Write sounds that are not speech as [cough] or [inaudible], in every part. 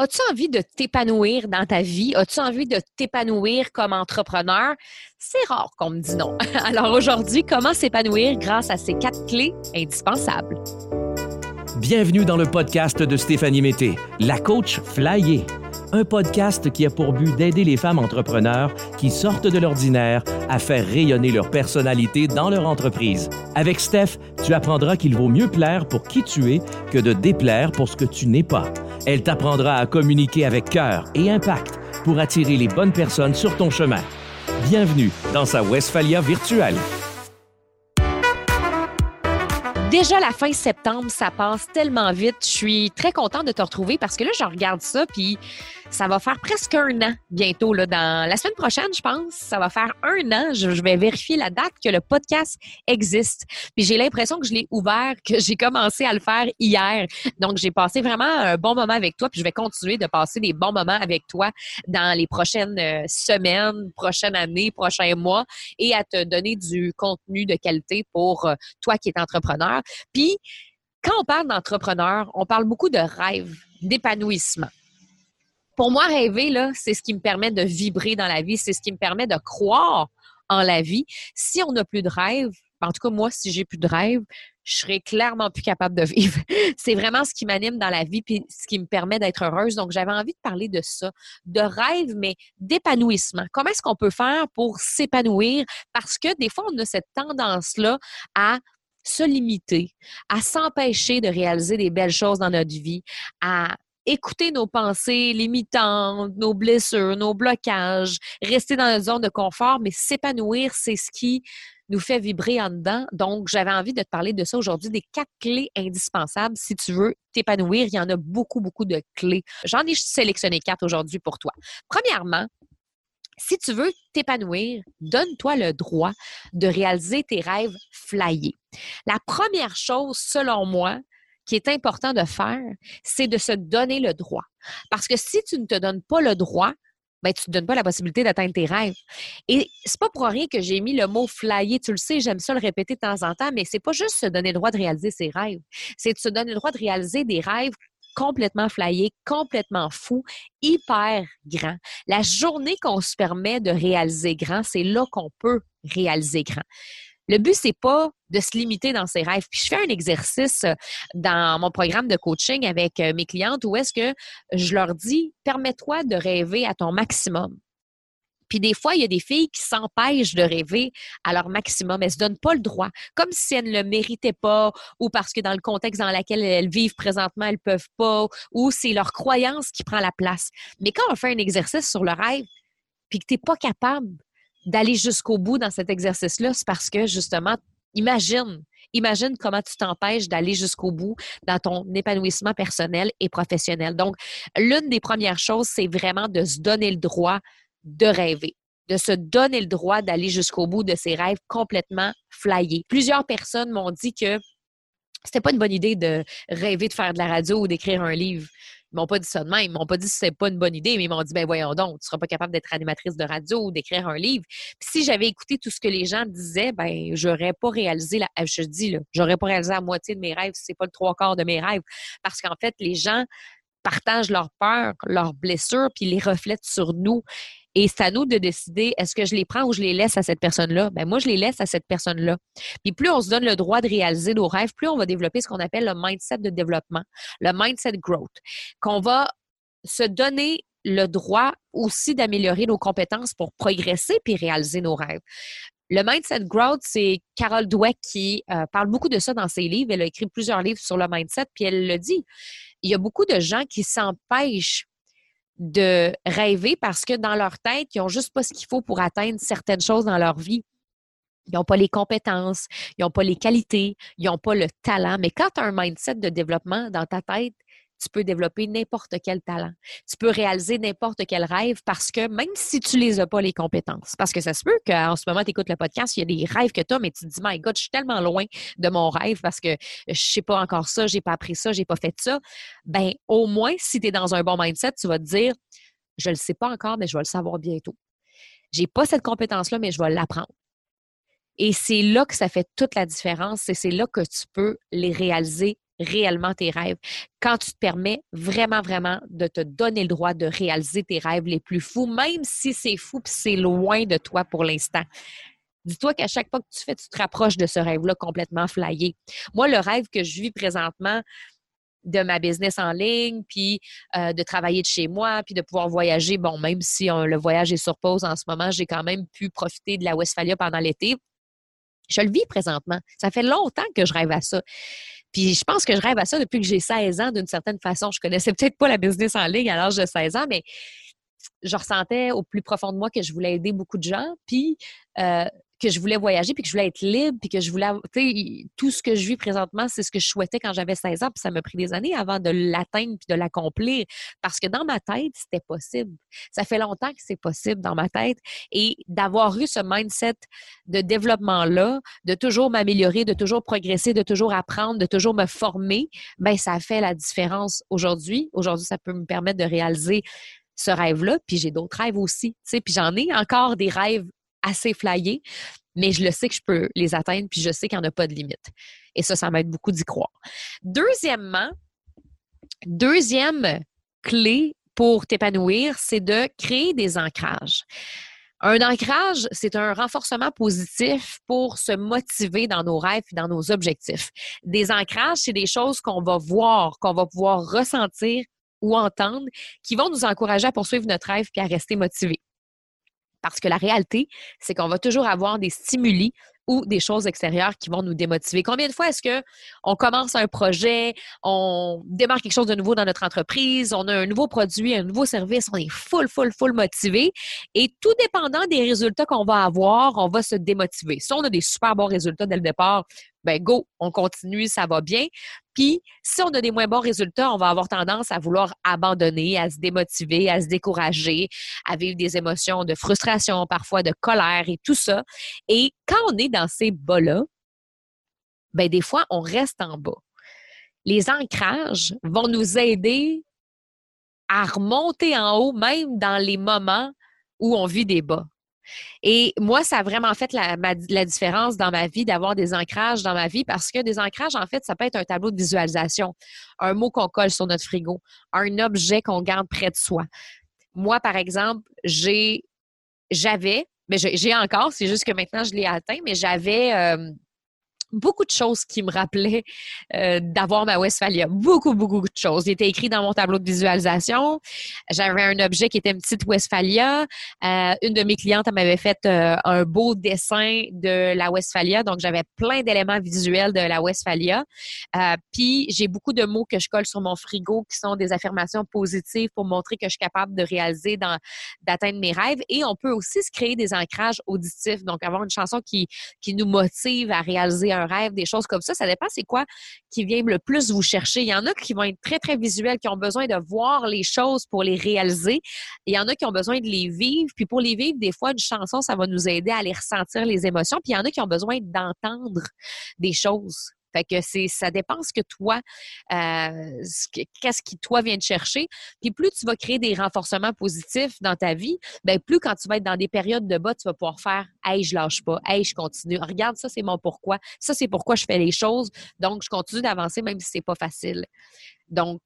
As-tu envie de t'épanouir dans ta vie? As-tu envie de t'épanouir comme entrepreneur? C'est rare qu'on me dise non. [laughs] Alors aujourd'hui, comment s'épanouir grâce à ces quatre clés indispensables? Bienvenue dans le podcast de Stéphanie Mété, la coach flyée. Un podcast qui a pour but d'aider les femmes entrepreneurs qui sortent de l'ordinaire à faire rayonner leur personnalité dans leur entreprise. Avec Steph, tu apprendras qu'il vaut mieux plaire pour qui tu es que de déplaire pour ce que tu n'es pas. Elle t'apprendra à communiquer avec cœur et impact pour attirer les bonnes personnes sur ton chemin. Bienvenue dans sa Westphalia virtuelle. Déjà la fin septembre, ça passe tellement vite. Je suis très contente de te retrouver parce que là, je regarde ça, puis ça va faire presque un an bientôt. Là, dans la semaine prochaine, je pense, ça va faire un an. Je, vais vérifier la date que le podcast existe. Puis j'ai l'impression que je l'ai ouvert, que j'ai commencé à le faire hier. Donc, j'ai passé vraiment un bon moment avec toi. Puis je vais continuer de passer des bons moments avec toi dans les prochaines euh, semaines, prochaines années, prochains mois et à te donner du contenu de qualité pour euh, toi qui es entrepreneur. Puis, quand on parle d'entrepreneur, on parle beaucoup de rêve, d'épanouissement pour moi, rêver, là, c'est ce qui me permet de vibrer dans la vie, c'est ce qui me permet de croire en la vie. Si on n'a plus de rêve, en tout cas, moi, si j'ai plus de rêve, je serais clairement plus capable de vivre. [laughs] c'est vraiment ce qui m'anime dans la vie puis ce qui me permet d'être heureuse. Donc, j'avais envie de parler de ça, de rêve, mais d'épanouissement. Comment est-ce qu'on peut faire pour s'épanouir? Parce que des fois, on a cette tendance-là à se limiter, à s'empêcher de réaliser des belles choses dans notre vie, à écouter nos pensées limitantes, nos blessures, nos blocages, rester dans notre zone de confort, mais s'épanouir, c'est ce qui nous fait vibrer en dedans. Donc, j'avais envie de te parler de ça aujourd'hui, des quatre clés indispensables si tu veux t'épanouir. Il y en a beaucoup, beaucoup de clés. J'en ai sélectionné quatre aujourd'hui pour toi. Premièrement, si tu veux t'épanouir, donne-toi le droit de réaliser tes rêves flyés. La première chose, selon moi, qui est important de faire, c'est de se donner le droit. Parce que si tu ne te donnes pas le droit, ben, tu ne te donnes pas la possibilité d'atteindre tes rêves. Et c'est pas pour rien que j'ai mis le mot flyer. Tu le sais, j'aime ça le répéter de temps en temps, mais c'est pas juste se donner le droit de réaliser ses rêves. C'est de se donner le droit de réaliser des rêves complètement flyés, complètement fous, hyper grands. La journée qu'on se permet de réaliser grand, c'est là qu'on peut réaliser grand. Le but, c'est pas de se limiter dans ses rêves. Puis je fais un exercice euh, dans mon programme de coaching avec euh, mes clientes où est-ce que je leur dis, permets-toi de rêver à ton maximum. Puis des fois, il y a des filles qui s'empêchent de rêver à leur maximum. Elles ne se donnent pas le droit, comme si elles ne le méritaient pas, ou parce que dans le contexte dans lequel elles vivent présentement, elles ne peuvent pas, ou c'est leur croyance qui prend la place. Mais quand on fait un exercice sur le rêve, puis que tu n'es pas capable d'aller jusqu'au bout dans cet exercice-là, c'est parce que justement, imagine, imagine comment tu t'empêches d'aller jusqu'au bout dans ton épanouissement personnel et professionnel. Donc, l'une des premières choses, c'est vraiment de se donner le droit de rêver de se donner le droit d'aller jusqu'au bout de ses rêves complètement flyés. Plusieurs personnes m'ont dit que c'était pas une bonne idée de rêver de faire de la radio ou d'écrire un livre. Ils m'ont pas dit ça de même. Ils m'ont pas dit que c'est pas une bonne idée, mais ils m'ont dit, ben voyons donc, tu seras pas capable d'être animatrice de radio ou d'écrire un livre. Puis si j'avais écouté tout ce que les gens disaient, ben j'aurais pas réalisé, la, je dis là, j'aurais pas réalisé la moitié de mes rêves, c'est pas le trois quarts de mes rêves. Parce qu'en fait, les gens partagent leurs peurs, leurs blessures, puis les reflètent sur nous. Et c'est à nous de décider est-ce que je les prends ou je les laisse à cette personne-là? Ben moi, je les laisse à cette personne-là. Puis plus on se donne le droit de réaliser nos rêves, plus on va développer ce qu'on appelle le mindset de développement, le mindset growth, qu'on va se donner le droit aussi d'améliorer nos compétences pour progresser puis réaliser nos rêves. Le mindset growth, c'est Carol Dweck qui euh, parle beaucoup de ça dans ses livres. Elle a écrit plusieurs livres sur le mindset, puis elle le dit. Il y a beaucoup de gens qui s'empêchent de rêver parce que dans leur tête, ils n'ont juste pas ce qu'il faut pour atteindre certaines choses dans leur vie. Ils n'ont pas les compétences, ils n'ont pas les qualités, ils n'ont pas le talent. Mais quand tu as un mindset de développement dans ta tête, tu peux développer n'importe quel talent. Tu peux réaliser n'importe quel rêve parce que même si tu les as pas les compétences, parce que ça se peut qu'en ce moment, tu écoutes le podcast, il y a des rêves que tu as, mais tu te dis, my God, je suis tellement loin de mon rêve parce que je sais pas encore ça, j'ai pas appris ça, j'ai pas fait ça. Ben, au moins, si tu es dans un bon mindset, tu vas te dire, je le sais pas encore, mais je vais le savoir bientôt. J'ai pas cette compétence-là, mais je vais l'apprendre. Et c'est là que ça fait toute la différence et c'est là que tu peux les réaliser réellement tes rêves, quand tu te permets vraiment, vraiment de te donner le droit de réaliser tes rêves les plus fous, même si c'est fou et c'est loin de toi pour l'instant. Dis-toi qu'à chaque pas que tu fais, tu te rapproches de ce rêve-là complètement flyé. Moi, le rêve que je vis présentement, de ma business en ligne, puis euh, de travailler de chez moi, puis de pouvoir voyager. Bon, même si le voyage est sur pause en ce moment, j'ai quand même pu profiter de la Westphalia pendant l'été. Je le vis présentement. Ça fait longtemps que je rêve à ça. Puis je pense que je rêve à ça depuis que j'ai 16 ans d'une certaine façon. Je connaissais peut-être pas la business en ligne à l'âge de 16 ans, mais je ressentais au plus profond de moi que je voulais aider beaucoup de gens. Puis euh, que je voulais voyager, puis que je voulais être libre, puis que je voulais, tu sais, tout ce que je vis présentement, c'est ce que je souhaitais quand j'avais 16 ans, puis ça m'a pris des années avant de l'atteindre puis de l'accomplir, parce que dans ma tête, c'était possible. Ça fait longtemps que c'est possible dans ma tête, et d'avoir eu ce mindset de développement-là, de toujours m'améliorer, de toujours progresser, de toujours apprendre, de toujours me former, ben ça fait la différence aujourd'hui. Aujourd'hui, ça peut me permettre de réaliser ce rêve-là, puis j'ai d'autres rêves aussi, puis j'en ai encore des rêves assez flyés, mais je le sais que je peux les atteindre, puis je sais qu'il n'y en a pas de limite. Et ça, ça m'aide beaucoup d'y croire. Deuxièmement, deuxième clé pour t'épanouir, c'est de créer des ancrages. Un ancrage, c'est un renforcement positif pour se motiver dans nos rêves et dans nos objectifs. Des ancrages, c'est des choses qu'on va voir, qu'on va pouvoir ressentir ou entendre, qui vont nous encourager à poursuivre notre rêve puis à rester motivés. Parce que la réalité, c'est qu'on va toujours avoir des stimuli ou des choses extérieures qui vont nous démotiver. Combien de fois est-ce que on commence un projet, on démarre quelque chose de nouveau dans notre entreprise, on a un nouveau produit, un nouveau service, on est full, full, full motivé et tout dépendant des résultats qu'on va avoir, on va se démotiver. Si on a des super bons résultats dès le départ, ben go, on continue, ça va bien. Puis, si on a des moins bons résultats, on va avoir tendance à vouloir abandonner, à se démotiver, à se décourager, à vivre des émotions de frustration, parfois de colère et tout ça. Et quand on est dans ces bas-là, ben des fois, on reste en bas. Les ancrages vont nous aider à remonter en haut, même dans les moments où on vit des bas. Et moi, ça a vraiment fait la, différence dans ma vie d'avoir des ancrages dans ma vie parce que des ancrages, en fait, ça peut être un tableau de visualisation, un mot qu'on colle sur notre frigo, un objet qu'on garde près de soi. Moi, par exemple, j'ai, j'avais, mais j'ai encore, c'est juste que maintenant je l'ai atteint, mais j'avais euh, beaucoup de choses qui me rappelaient euh, d'avoir ma Westphalia. Beaucoup, beaucoup de choses. Il était écrit dans mon tableau de visualisation. J'avais un objet qui était une petite Westphalia. Euh, une de mes clientes m'avait fait euh, un beau dessin de la Westphalia. Donc, j'avais plein d'éléments visuels de la Westphalia. puis, j'ai beaucoup de mots que je colle sur mon frigo qui sont des affirmations positives pour montrer que je suis capable de réaliser, d'atteindre mes rêves. Et on peut aussi se créer des ancrages auditifs. Donc, avoir une chanson qui, qui nous motive à réaliser un rêve, des choses comme ça. Ça dépend c'est quoi qui vient le plus vous chercher. Il y en a qui vont être très, très visuels, qui ont besoin de voir les choses pour les réaliser. Il y en a qui ont besoin de les vivre. Puis pour les vivre, des fois, une chanson, ça va nous aider à les ressentir les émotions. Puis il y en a qui ont besoin d'entendre des choses fait que c'est, ça dépend ce que toi, euh, qu'est-ce qui toi vient de chercher. Puis plus tu vas créer des renforcements positifs dans ta vie, ben plus quand tu vas être dans des périodes de bas, tu vas pouvoir faire, hey, je lâche pas, hey, je continue. Regarde, ça c'est mon pourquoi, ça c'est pourquoi je fais les choses. Donc je continue d'avancer même si c'est pas facile. Donc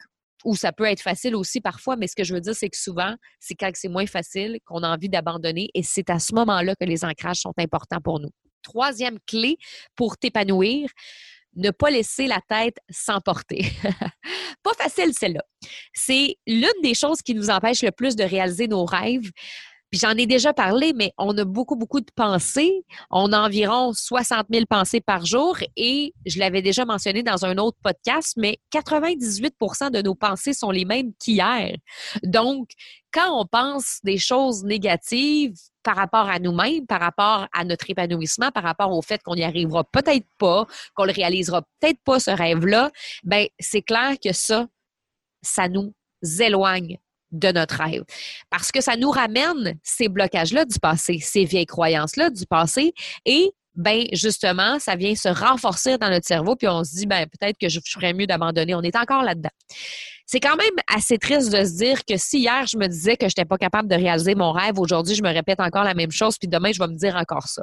ou ça peut être facile aussi parfois, mais ce que je veux dire, c'est que souvent, c'est quand c'est moins facile qu'on a envie d'abandonner et c'est à ce moment-là que les ancrages sont importants pour nous. Troisième clé pour t'épanouir, ne pas laisser la tête s'emporter. [laughs] pas facile, celle-là. C'est l'une des choses qui nous empêche le plus de réaliser nos rêves. Puis j'en ai déjà parlé, mais on a beaucoup, beaucoup de pensées. On a environ 60 000 pensées par jour et je l'avais déjà mentionné dans un autre podcast, mais 98% de nos pensées sont les mêmes qu'hier. Donc, quand on pense des choses négatives par rapport à nous-mêmes, par rapport à notre épanouissement, par rapport au fait qu'on n'y arrivera peut-être pas, qu'on le réalisera peut-être pas ce rêve-là, ben c'est clair que ça, ça nous éloigne de notre rêve. Parce que ça nous ramène ces blocages-là du passé, ces vieilles croyances-là du passé et ben justement, ça vient se renforcer dans notre cerveau, puis on se dit, ben peut-être que je ferais mieux d'abandonner. On est encore là-dedans. C'est quand même assez triste de se dire que si hier je me disais que je n'étais pas capable de réaliser mon rêve, aujourd'hui je me répète encore la même chose, puis demain je vais me dire encore ça.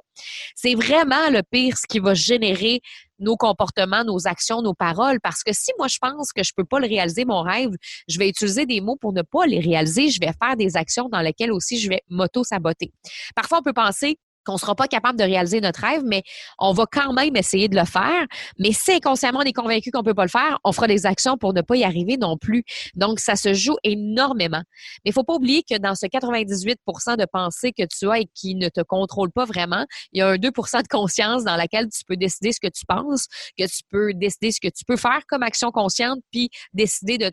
C'est vraiment le pire ce qui va générer nos comportements, nos actions, nos paroles. Parce que si moi je pense que je peux pas le réaliser mon rêve, je vais utiliser des mots pour ne pas les réaliser. Je vais faire des actions dans lesquelles aussi je vais m'auto-saboter. Parfois on peut penser qu'on ne sera pas capable de réaliser notre rêve, mais on va quand même essayer de le faire. Mais si inconsciemment on est convaincu qu'on ne peut pas le faire, on fera des actions pour ne pas y arriver non plus. Donc, ça se joue énormément. Mais il ne faut pas oublier que dans ce 98% de pensée que tu as et qui ne te contrôle pas vraiment, il y a un 2% de conscience dans laquelle tu peux décider ce que tu penses, que tu peux décider ce que tu peux faire comme action consciente, puis décider de,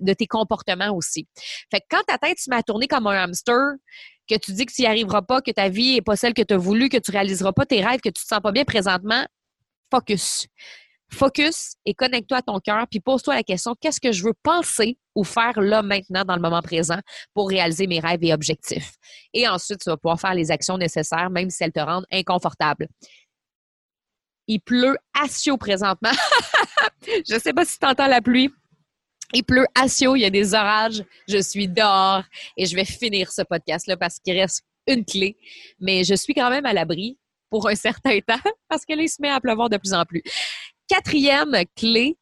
de tes comportements aussi. Fait que quand ta tête se met à tourner comme un hamster, que tu dis que tu n'y arriveras pas, que ta vie n'est pas celle que tu as voulu, que tu réaliseras pas tes rêves, que tu te sens pas bien présentement, focus. Focus et connecte-toi à ton cœur, puis pose-toi la question qu'est-ce que je veux penser ou faire là maintenant dans le moment présent pour réaliser mes rêves et objectifs? Et ensuite, tu vas pouvoir faire les actions nécessaires, même si elles te rendent inconfortable. Il pleut assio présentement. [laughs] je ne sais pas si tu entends la pluie. Il pleut à il y a des orages, je suis dehors et je vais finir ce podcast-là parce qu'il reste une clé. Mais je suis quand même à l'abri pour un certain [laughs] temps parce que là, il se met à pleuvoir de plus en plus. Quatrième clé,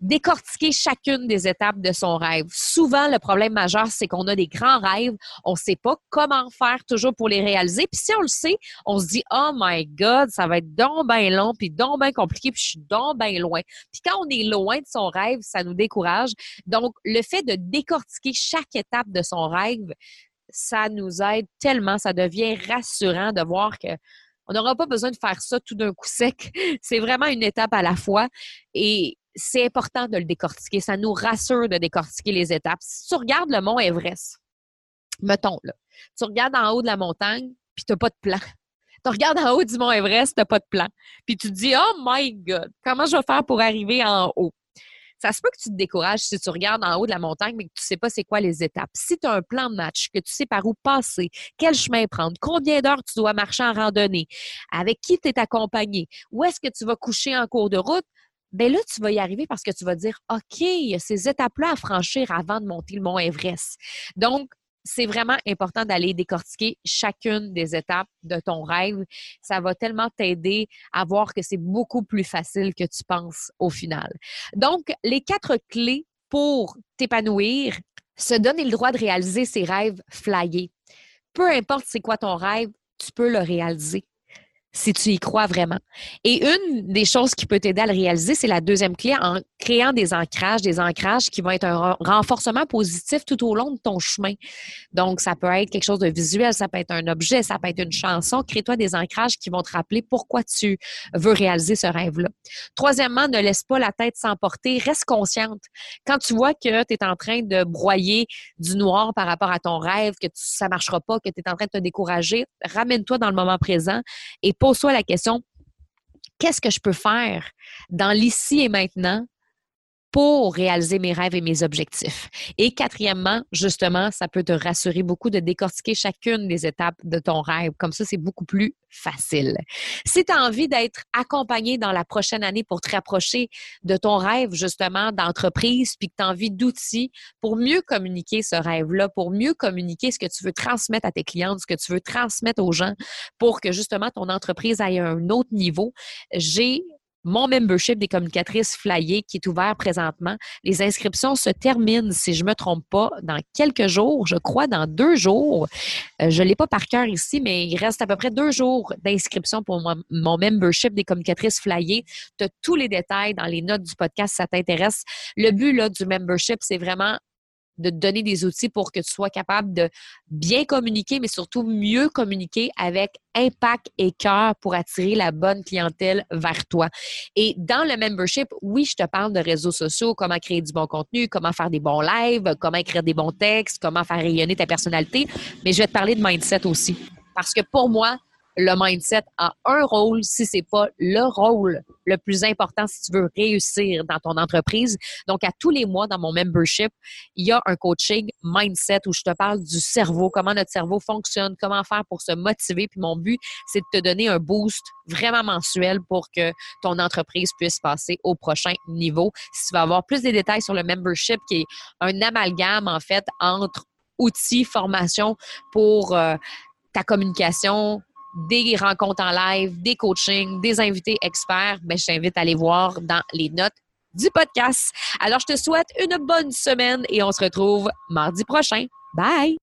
décortiquer chacune des étapes de son rêve. Souvent, le problème majeur, c'est qu'on a des grands rêves, on ne sait pas comment faire toujours pour les réaliser. Puis si on le sait, on se dit oh my god, ça va être donc bien long, puis donc bien compliqué, puis je suis donc bien loin. Puis quand on est loin de son rêve, ça nous décourage. Donc le fait de décortiquer chaque étape de son rêve, ça nous aide tellement, ça devient rassurant de voir que on n'aura pas besoin de faire ça tout d'un coup sec. [laughs] C'est vraiment une étape à la fois. Et c'est important de le décortiquer. Ça nous rassure de décortiquer les étapes. Si tu regardes le mont Everest, mettons, là, tu regardes en haut de la montagne, puis tu n'as pas de plan. Tu regardes en haut du mont Everest, tu n'as pas de plan. Puis tu te dis, oh my God, comment je vais faire pour arriver en haut? Ça se peut que tu te décourages si tu regardes en haut de la montagne, mais que tu ne sais pas c'est quoi les étapes. Si tu as un plan de match, que tu sais par où passer, quel chemin prendre, combien d'heures tu dois marcher en randonnée, avec qui tu es accompagné, où est-ce que tu vas coucher en cours de route, ben là, tu vas y arriver parce que tu vas dire, OK, il y a ces étapes-là à franchir avant de monter le mont Everest. Donc, c'est vraiment important d'aller décortiquer chacune des étapes de ton rêve. Ça va tellement t'aider à voir que c'est beaucoup plus facile que tu penses au final. Donc, les quatre clés pour t'épanouir, se donner le droit de réaliser ses rêves flyés. Peu importe c'est quoi ton rêve, tu peux le réaliser si tu y crois vraiment. Et une des choses qui peut t'aider à le réaliser, c'est la deuxième clé en créant des ancrages, des ancrages qui vont être un renforcement positif tout au long de ton chemin. Donc, ça peut être quelque chose de visuel, ça peut être un objet, ça peut être une chanson. Crée-toi des ancrages qui vont te rappeler pourquoi tu veux réaliser ce rêve-là. Troisièmement, ne laisse pas la tête s'emporter, reste consciente. Quand tu vois que tu es en train de broyer du noir par rapport à ton rêve, que ça marchera pas, que tu es en train de te décourager, ramène-toi dans le moment présent et pose-toi la question, qu'est-ce que je peux faire dans l'ici et maintenant pour réaliser mes rêves et mes objectifs. Et quatrièmement, justement, ça peut te rassurer beaucoup de décortiquer chacune des étapes de ton rêve. Comme ça, c'est beaucoup plus facile. Si tu as envie d'être accompagné dans la prochaine année pour te rapprocher de ton rêve, justement, d'entreprise, puis que tu as envie d'outils pour mieux communiquer ce rêve-là, pour mieux communiquer ce que tu veux transmettre à tes clients, ce que tu veux transmettre aux gens pour que, justement, ton entreprise aille à un autre niveau, j'ai mon membership des communicatrices flyées qui est ouvert présentement. Les inscriptions se terminent, si je ne me trompe pas, dans quelques jours, je crois dans deux jours. Euh, je ne l'ai pas par cœur ici, mais il reste à peu près deux jours d'inscription pour mon, membership des communicatrices flyées. Tu tous les détails dans les notes du podcast si ça t'intéresse. Le but là, du membership, c'est vraiment de te donner des outils pour que tu sois capable de bien communiquer, mais surtout mieux communiquer avec impact et cœur pour attirer la bonne clientèle vers toi. Et dans le membership, oui, je te parle de réseaux sociaux, comment créer du bon contenu, comment faire des bons lives, comment écrire des bons textes, comment faire rayonner ta personnalité, mais je vais te parler de mindset aussi. Parce que pour moi, le mindset a un rôle si c'est pas le rôle le plus important si tu veux réussir dans ton entreprise. Donc, à tous les mois dans mon membership, il y a un coaching mindset où je te parle du cerveau, comment notre cerveau fonctionne, comment faire pour se motiver. Puis mon but, c'est de te donner un boost vraiment mensuel pour que ton entreprise puisse passer au prochain niveau. Si tu vas avoir plus de détails sur le membership, qui est un amalgame, en fait, entre outils, formation pour euh, ta communication, des rencontres en live, des coachings, des invités experts, ben, je t'invite à aller voir dans les notes du podcast. Alors, je te souhaite une bonne semaine et on se retrouve mardi prochain. Bye!